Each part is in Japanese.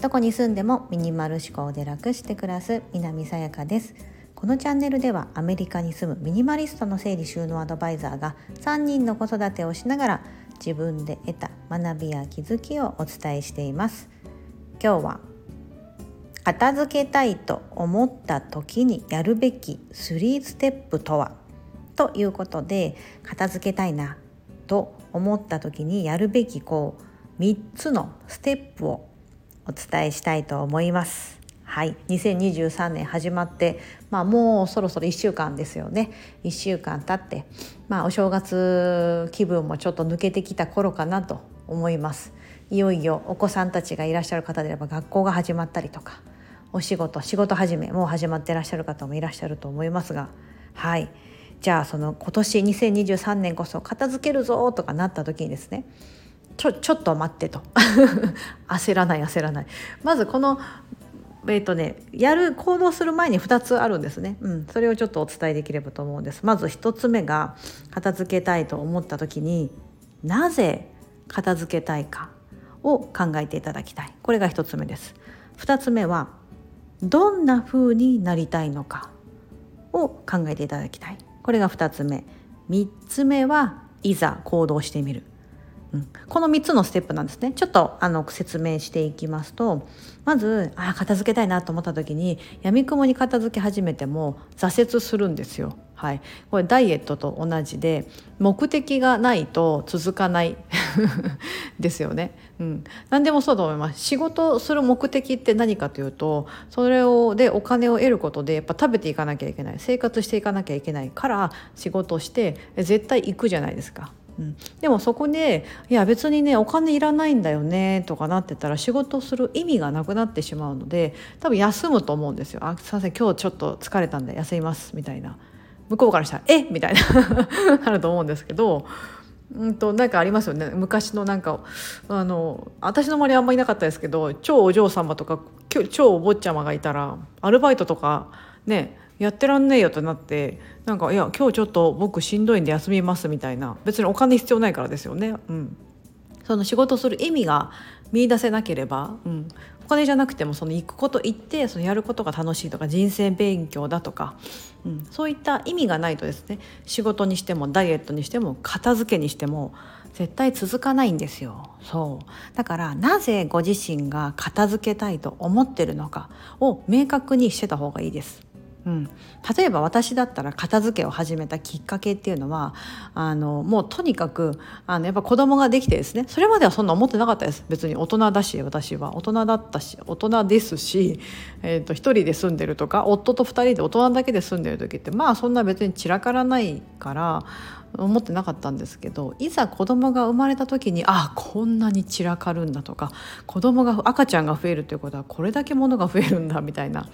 どこに住んでもミニマル思考で楽して暮らす南さやかです。このチャンネルではアメリカに住むミニマリストの整理収納アドバイザーが3人の子育てをしながら自分で得た学びや気づきをお伝えしています。今日は片付けたいと思った時にやるべき3ステップとは？ということで片付けたいな。と思った時にやるべきこう3つのステップをお伝えしたいと思います。はい、2023年始まって、まあ、もうそろそろ1週間ですよね。1週間経って、まあ、お正月気分もちょっと抜けてきた頃かなと思います。いよいよお子さんたちがいらっしゃる方であれば学校が始まったりとかお仕事仕事始めもう始まっていらっしゃる方もいらっしゃると思いますが。はい。じゃあその今年2023年こそ片付けるぞとかなった時にですねちょちょっと待ってと。焦らない焦らない。まずこのえーとね、やる行動する前に2つあるんですね、うん、それをちょっとお伝えできればと思うんです。まず1つ目が片付けたいと思った時になぜ片付けたいかを考えていただきたい。これが1つ目です。2つ目はどんな風になりたいのかを考えていただきたい。これが2つ目。3つ目はいざ行動してみる。うん、この3つのステップなんですね。ちょっとあの説明していきますとまずあ片付けたいなと思った時にやみくもに片付け始めても挫折するんですよ。はい、これダイエットと同じで目的がないと続かない ですよね、うん、何でもそうと思います。仕事する目的って何かというとそれをでお金を得ることでやっぱ食べていかなきゃいけない。生活していかなきゃいけないから仕事して絶対行くじゃないですか。うん、でもそこでいや別にねお金いらないんだよねとかなってたら仕事する意味がなくなってしまうので多分休むと思うんですよ。あすいません今日ちょっと疲れたんで休みますみたいな。向こうからしたら「え？みたいな なると思うんですけど。うんとなんかありますよね昔のなんかあの私の周りあんまりいなかったですけど超お嬢様とか超お坊ちゃまがいたらアルバイトとかねやってらんねえよとなってなんかいや今日ちょっと僕しんどいんで休みますみたいな別にお金必要ないからですよね。うん、その仕事する意味が見出せなければ、うん、金じゃなくてもその行くこと行ってそのやることが楽しいとか人生勉強だとか、うん、そういった意味がないとですね仕事にしてもダイエットにしても片付けにしても絶対続かないんですよそうだからなぜご自身が片付けたいと思ってるのかを明確にしてた方がいいです。うん、例えば私だったら片付けを始めたきっかけっていうのはあのもうとにかくあのやっぱ子供ができてですねそれまではそんな思ってなかったです別に大人だし私は大人だったし大人ですし、えーと、1人で住んでるとか夫と2人で大人だけで住んでる時ってまあそんな別に散らからないから思ってなかったんですけどいざ子供が生まれた時にあこんなに散らかるんだとか子供が赤ちゃんが増えるということはこれだけ物が増えるんだみたいな。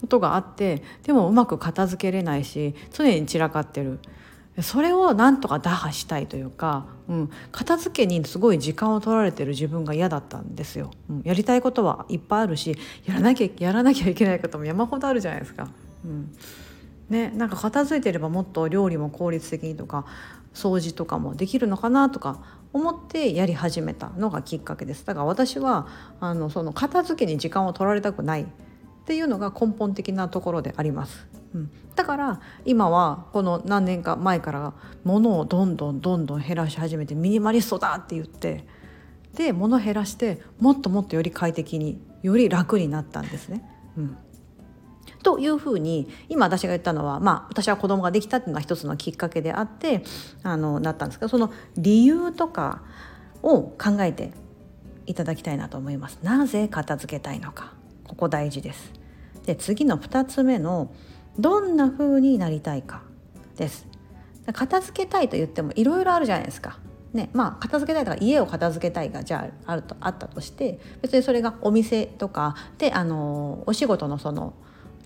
ことがあってでもうまく片付けれないし常に散らかってる。それをなんとか打破したいというか、うん、片付けにすごい時間を取られてる自分が嫌だったんですよ、うん、やりたいことはいっぱいあるしやらなきゃやらなきゃいけないことも山ほどあるじゃないですか。うんね、なんか片付いてればもっと料理も効率的にとか掃除とかもできるのかなとか思ってやり始めたのがきっかけです。だから私はあのその片付けに時間を取られたくない。っていうのが根本的なところであります。うん、だから今はこの何年か前から物をどんどんどんどん減らし始めてミニマリストだって言ってで物減らしてもっともっとより快適により楽になったんですね。うんというふうに今私が言ったのは、まあ、私は子供ができたっていうのは一つのきっかけであってあのなったんですけどその理由とかを考えていただきたいなと思います。なぜ片付けたいのかここ大事です。で次の2つ目のどんな風になりたいかです。片付けたいと言ってもいろいろあるじゃないですか。ねまあ、片付けたいとか家を片付けたいがじゃああるとあったとして別にそれがお店とかであのお仕事のその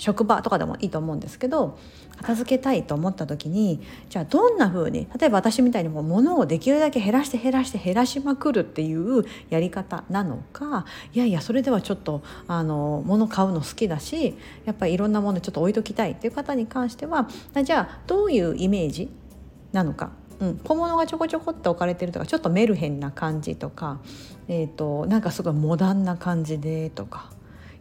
職場とかでもいいと思うんですけど片付けたいと思った時にじゃあどんな風に例えば私みたいにも物をできるだけ減らして減らして減らしまくるっていうやり方なのかいやいやそれではちょっとあの物買うの好きだしやっぱりいろんなものちょっと置いときたいっていう方に関してはじゃあどういうイメージなのか。うん、小物がちょこちょこって置かれてるとかちょっとメルヘンな感じとか、えーと、なんかすごいモダンな感じでとか。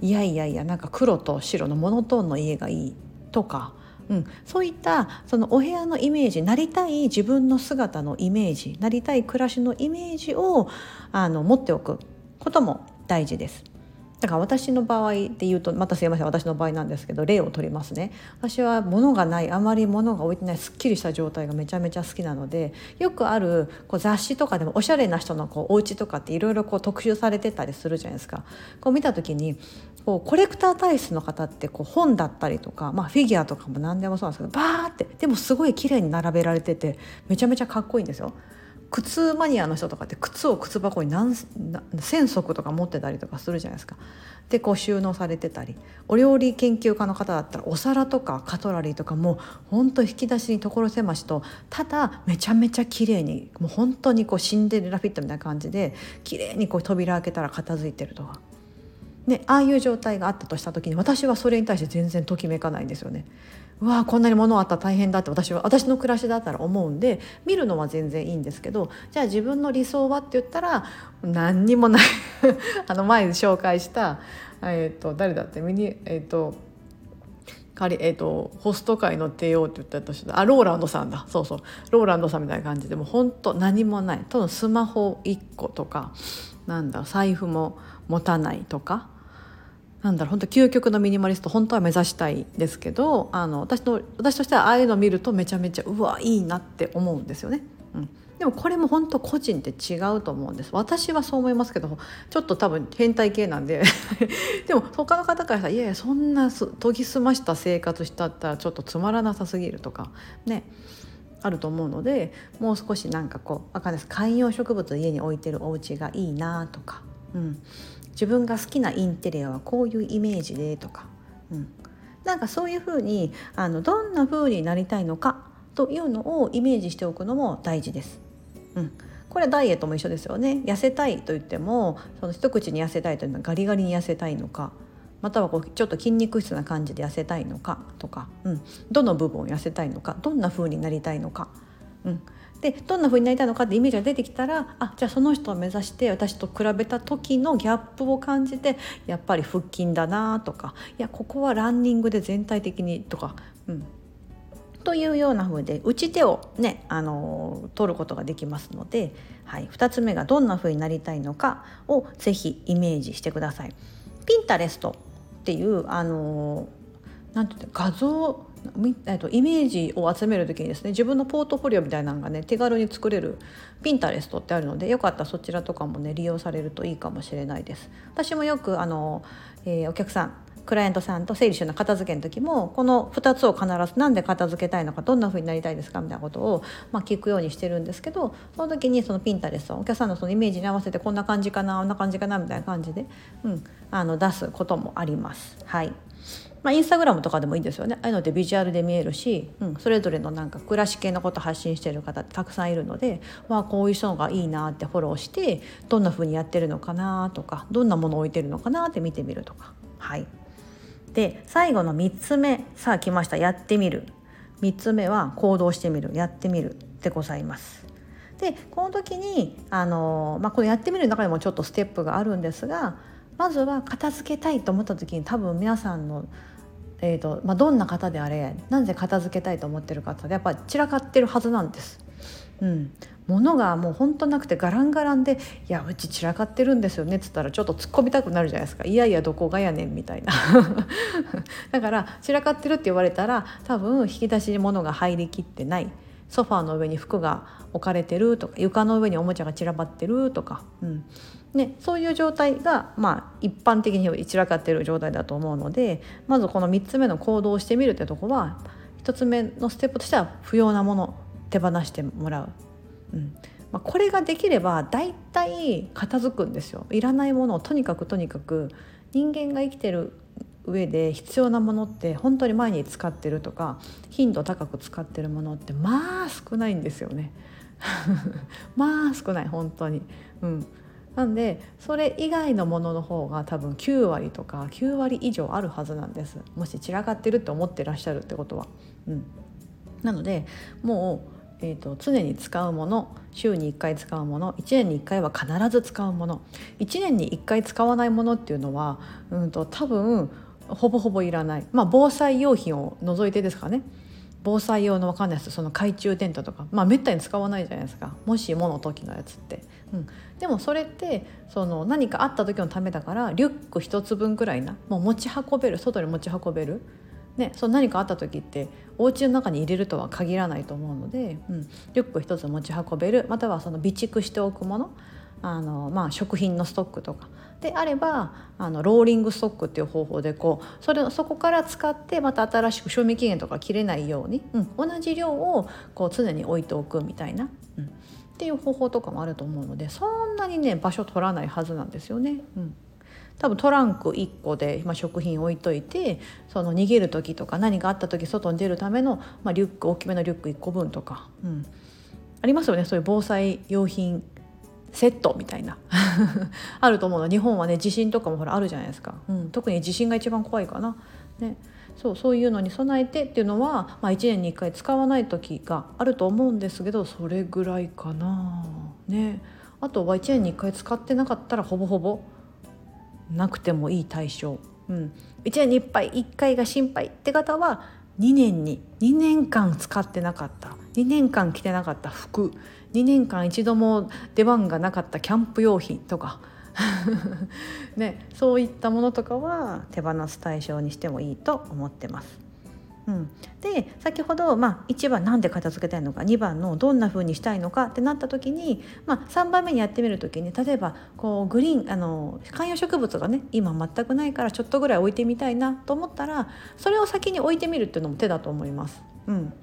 いやいやいやなんか黒と白のモノトーンの家がいいとか、うん、そういったそのお部屋のイメージなりたい自分の姿のイメージなりたい暮らしのイメージをあの持っておくことも大事です。だから私の場合で言うとまたすいません私の場合なんですけど例を取りますね私は物がないあまり物が置いてないすっきりした状態がめちゃめちゃ好きなのでよくあるこう雑誌とかでもおしゃれな人のこうお家とかっていろいろ特集されてたりするじゃないですかこう見た時にこうコレクター体質の方ってこう本だったりとか、まあ、フィギュアとかも何でもそうなんですけどバーってでもすごい綺麗に並べられててめちゃめちゃかっこいいんですよ。靴マニアの人とかって靴を靴箱に何1,000足とか持ってたりとかするじゃないですか。でこう収納されてたりお料理研究家の方だったらお皿とかカトラリーとかも本当引き出しに所狭しとただめちゃめちゃ綺麗にもう本当にこうシンデレラフィットみたいな感じで綺麗にこう扉開けたら片付いてるとか。ね、ああいう状態があったとした時に私はそれに対して全然ときめかないんですよね。うわこんなに物あったら大変だって私は私の暮らしだったら思うんで見るのは全然いいんですけどじゃあ自分の理想はって言ったら何にもない あの前紹介した、えーと、誰だってミニえっ、ー、と仮えーと、ホスト界の帝王って言ったとしてあローランドさんだ。そうそう。ローランドさんみたいな感じでも本当何もない。とのスマホ1個とかなんだ財布も持たないとかなんだろう本当究極のミニマリスト本当は目指したいですけどあの私の私としてはああいうのを見るとめちゃめちゃうわいいなって思うんですよね。うん、でもこれも本当個人って違うと思うんです。私はそう思いますけどちょっと多分変態系なんで。でも他の方からさ「いやいやそんな研ぎ澄ました生活したったらちょっとつまらなさすぎる」とかねあると思うのでもう少しなんかこうわかんです。観葉植物家に置いてるお家がいいなとか、うん、自分が好きなインテリアはこういうイメージでとか、うん、なんかそういうふうにあのどんな風になりたいのかというのをイメージしておくのも大事です。うん、これダイエットも一緒ですよね。痩せたいと言ってもその一口に痩せたいというのはガリガリに痩せたいのかまたはこうちょっと筋肉質な感じで痩せたいのかとか、うん、どの部分を痩せたいのかどんな風になりたいのか、うん、でどんな風になりたいのかってイメージが出てきたらあじゃあその人を目指して私と比べた時のギャップを感じてやっぱり腹筋だなとかいやここはランニングで全体的にとか、うん、というような風で打ち手をねあの取ることができますので、はい、2つ目がどんな風になりたいのかをぜひイメージしてください。ピンタレストっていうあのなんていう画像えっと、イメージを集める時にですね自分のポートフォリオみたいなのがね手軽に作れるピンタレストってあるのでよかったらそちらとかもね利用されるといいかもしれないです。私もよくあの、えー、お客さんクライアントさんと整理収納片付けの時もこの2つを必ず何で片付けたいのかどんな風になりたいですかみたいなことを、まあ、聞くようにしてるんですけどその時にそのピンタレストお客さんのそのイメージに合わせてこんな感じかなこんな感じかなみたいな感じで、うん、あの出すこともあります。はいまあ、インスタグラムとかでもいいですよね。ああいうのってビジュアルで見えるし、うん、それぞれのなんか暮らし系のこと発信してる方ってたくさんいるので、まあ、こういう人がいいなってフォローしてどんな風にやってるのかなとかどんなものを置いてるのかなって見てみるとか。はい。で最後の3つ目。さあ来ました。やってみる。3つ目は行動してみる。やってみるでございます。でこの時にあの、まあ、このやってみる中でもちょっとステップがあるんですがまずは片付けたいと思った時に多分皆さんのえーとまあ、どんな方であれなぜ片付けたいと思ってる方でやっぱ散らかってるはずなんです。うん、物がもうほんとなくてガランガランで「いやうち散らかってるんですよね」っつったらちょっと突っ込みたくなるじゃないですか「いやいやどこがやねん」みたいな。だから散らかってるって言われたら多分引き出しに物が入りきってない。ソファーの上に服が置かれてるとか床の上におもちゃが散らばってるとか、うん、ね、そういう状態が、まあ、一般的に散らかっている状態だと思うのでまずこの3つ目の行動をしてみるってとこは1つ目のステップとしては不要なもの手放してもらう。うん。まあ、これができれば大体片付くんですよ。いらないものをとにかくとにかく人間が生きてる上で必要なものって本当に前に使ってるとか頻度高く使ってるものってまあ少ないんですよね。まあ少ない本当に。うん。なんでそれ以外のものの方が多分9割とか9割以上あるはずなんです。もし散らかってるって思ってらっしゃるってことは。うん、なのでもうえーと、常に使うもの週に1回使うもの1年に1回は必ず使うもの。1年に1回使わないものっていうのは、うんと、多分ほぼほぼいらない、まあ、防災用品を除いてですかね。防災用のわかんないです。その懐中電灯とか。まあめったに使わないじゃないですか。もしもの時のやつって、うん、でもそれってその何かあった時のためだからリュック1つ分くらいな。もう持ち運べる。外に持ち運べる。ね、その何かあった時ってお家の中に入れるとは限らないと思うので、うん、リュック一つ持ち運べる。またはその備蓄しておくもの。あの、まあ、食品のストックとか。であればあのローリングストックっていう方法でこうそれそこから使ってまた新しく賞味期限とか切れないように、うん、同じ量をこう常に置いておくみたいな、うん、っていう方法とかもあると思うのでそんなにね場所取らないはずなんですよね。うん。多分トランク1個で、まあ、食品置いといてその逃げる時とか何かあった時外に出るための、まあ、リュック大きめのリュック1個分とか、うん、ありますよねそういう防災用品セットみたいな。あると思うの。日本はね地震とかもほらあるじゃないですか、うん、特に地震が一番怖いかな。ね。そうそういうのに備えてっていうのは、まあ、1年に1回使わない時があると思うんですけどそれぐらいかな。ね、あとは1年に1回使ってなかったらほぼほぼなくてもいい対象、うん、1年に1杯1回が心配って方は2年に2年間使ってなかった。2年間着てなかった服2年間一度も出番がなかったキャンプ用品とか ね、そういったものとかは手放す対象にしてもいいと思ってます。うん、で先ほど、まあ、1番何で片付けたいのか2番のどんな風にしたいのかってなった時に、まあ、3番目にやってみる時に例えばこうグリーンあの観葉植物がね今全くないからちょっとぐらい置いてみたいなと思ったらそれを先に置いてみるっていうのも手だと思います。うん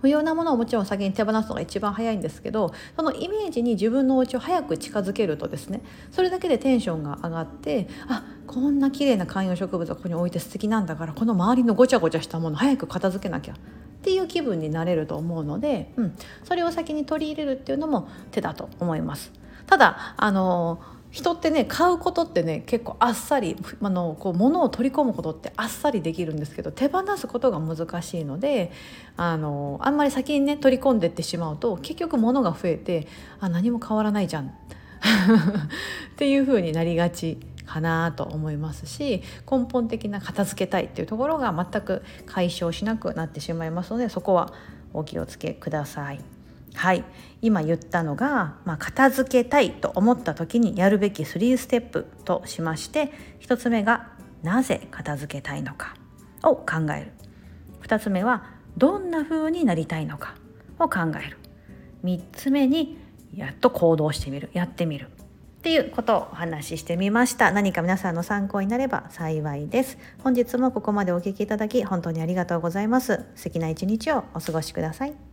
不要なものをもちろん先に手放すのが一番早いんですけどそのイメージに自分のお家を早く近づけるとですねそれだけでテンションが上がってあこんな綺麗な観葉植物がここに置いて素敵なんだからこの周りのごちゃごちゃしたもの早く片付けなきゃっていう気分になれると思うので、うん、それを先に取り入れるっていうのも手だと思います。ただあの人ってね買うことってね結構あっさりあのこう物を取り込むことってあっさりできるんですけど手放すことが難しいのであのあんまり先にね取り込んでってしまうと結局物が増えてあ何も変わらないじゃん っていう風になりがちかなと思いますし根本的な片付けたいっていうところが全く解消しなくなってしまいますのでそこはお気をつけください。はい。今言ったのが、まあ、片付けたいと思った時にやるべき3ステップとしまして1つ目がなぜ片付けたいのかを考える。2つ目はどんな風になりたいのかを考える。3つ目にやっと行動してみる。やってみる。っていうことをお話ししてみました。何か皆さんの参考になれば幸いです。本日もここまでお聴きいただき本当にありがとうございます。素敵な一日をお過ごしください。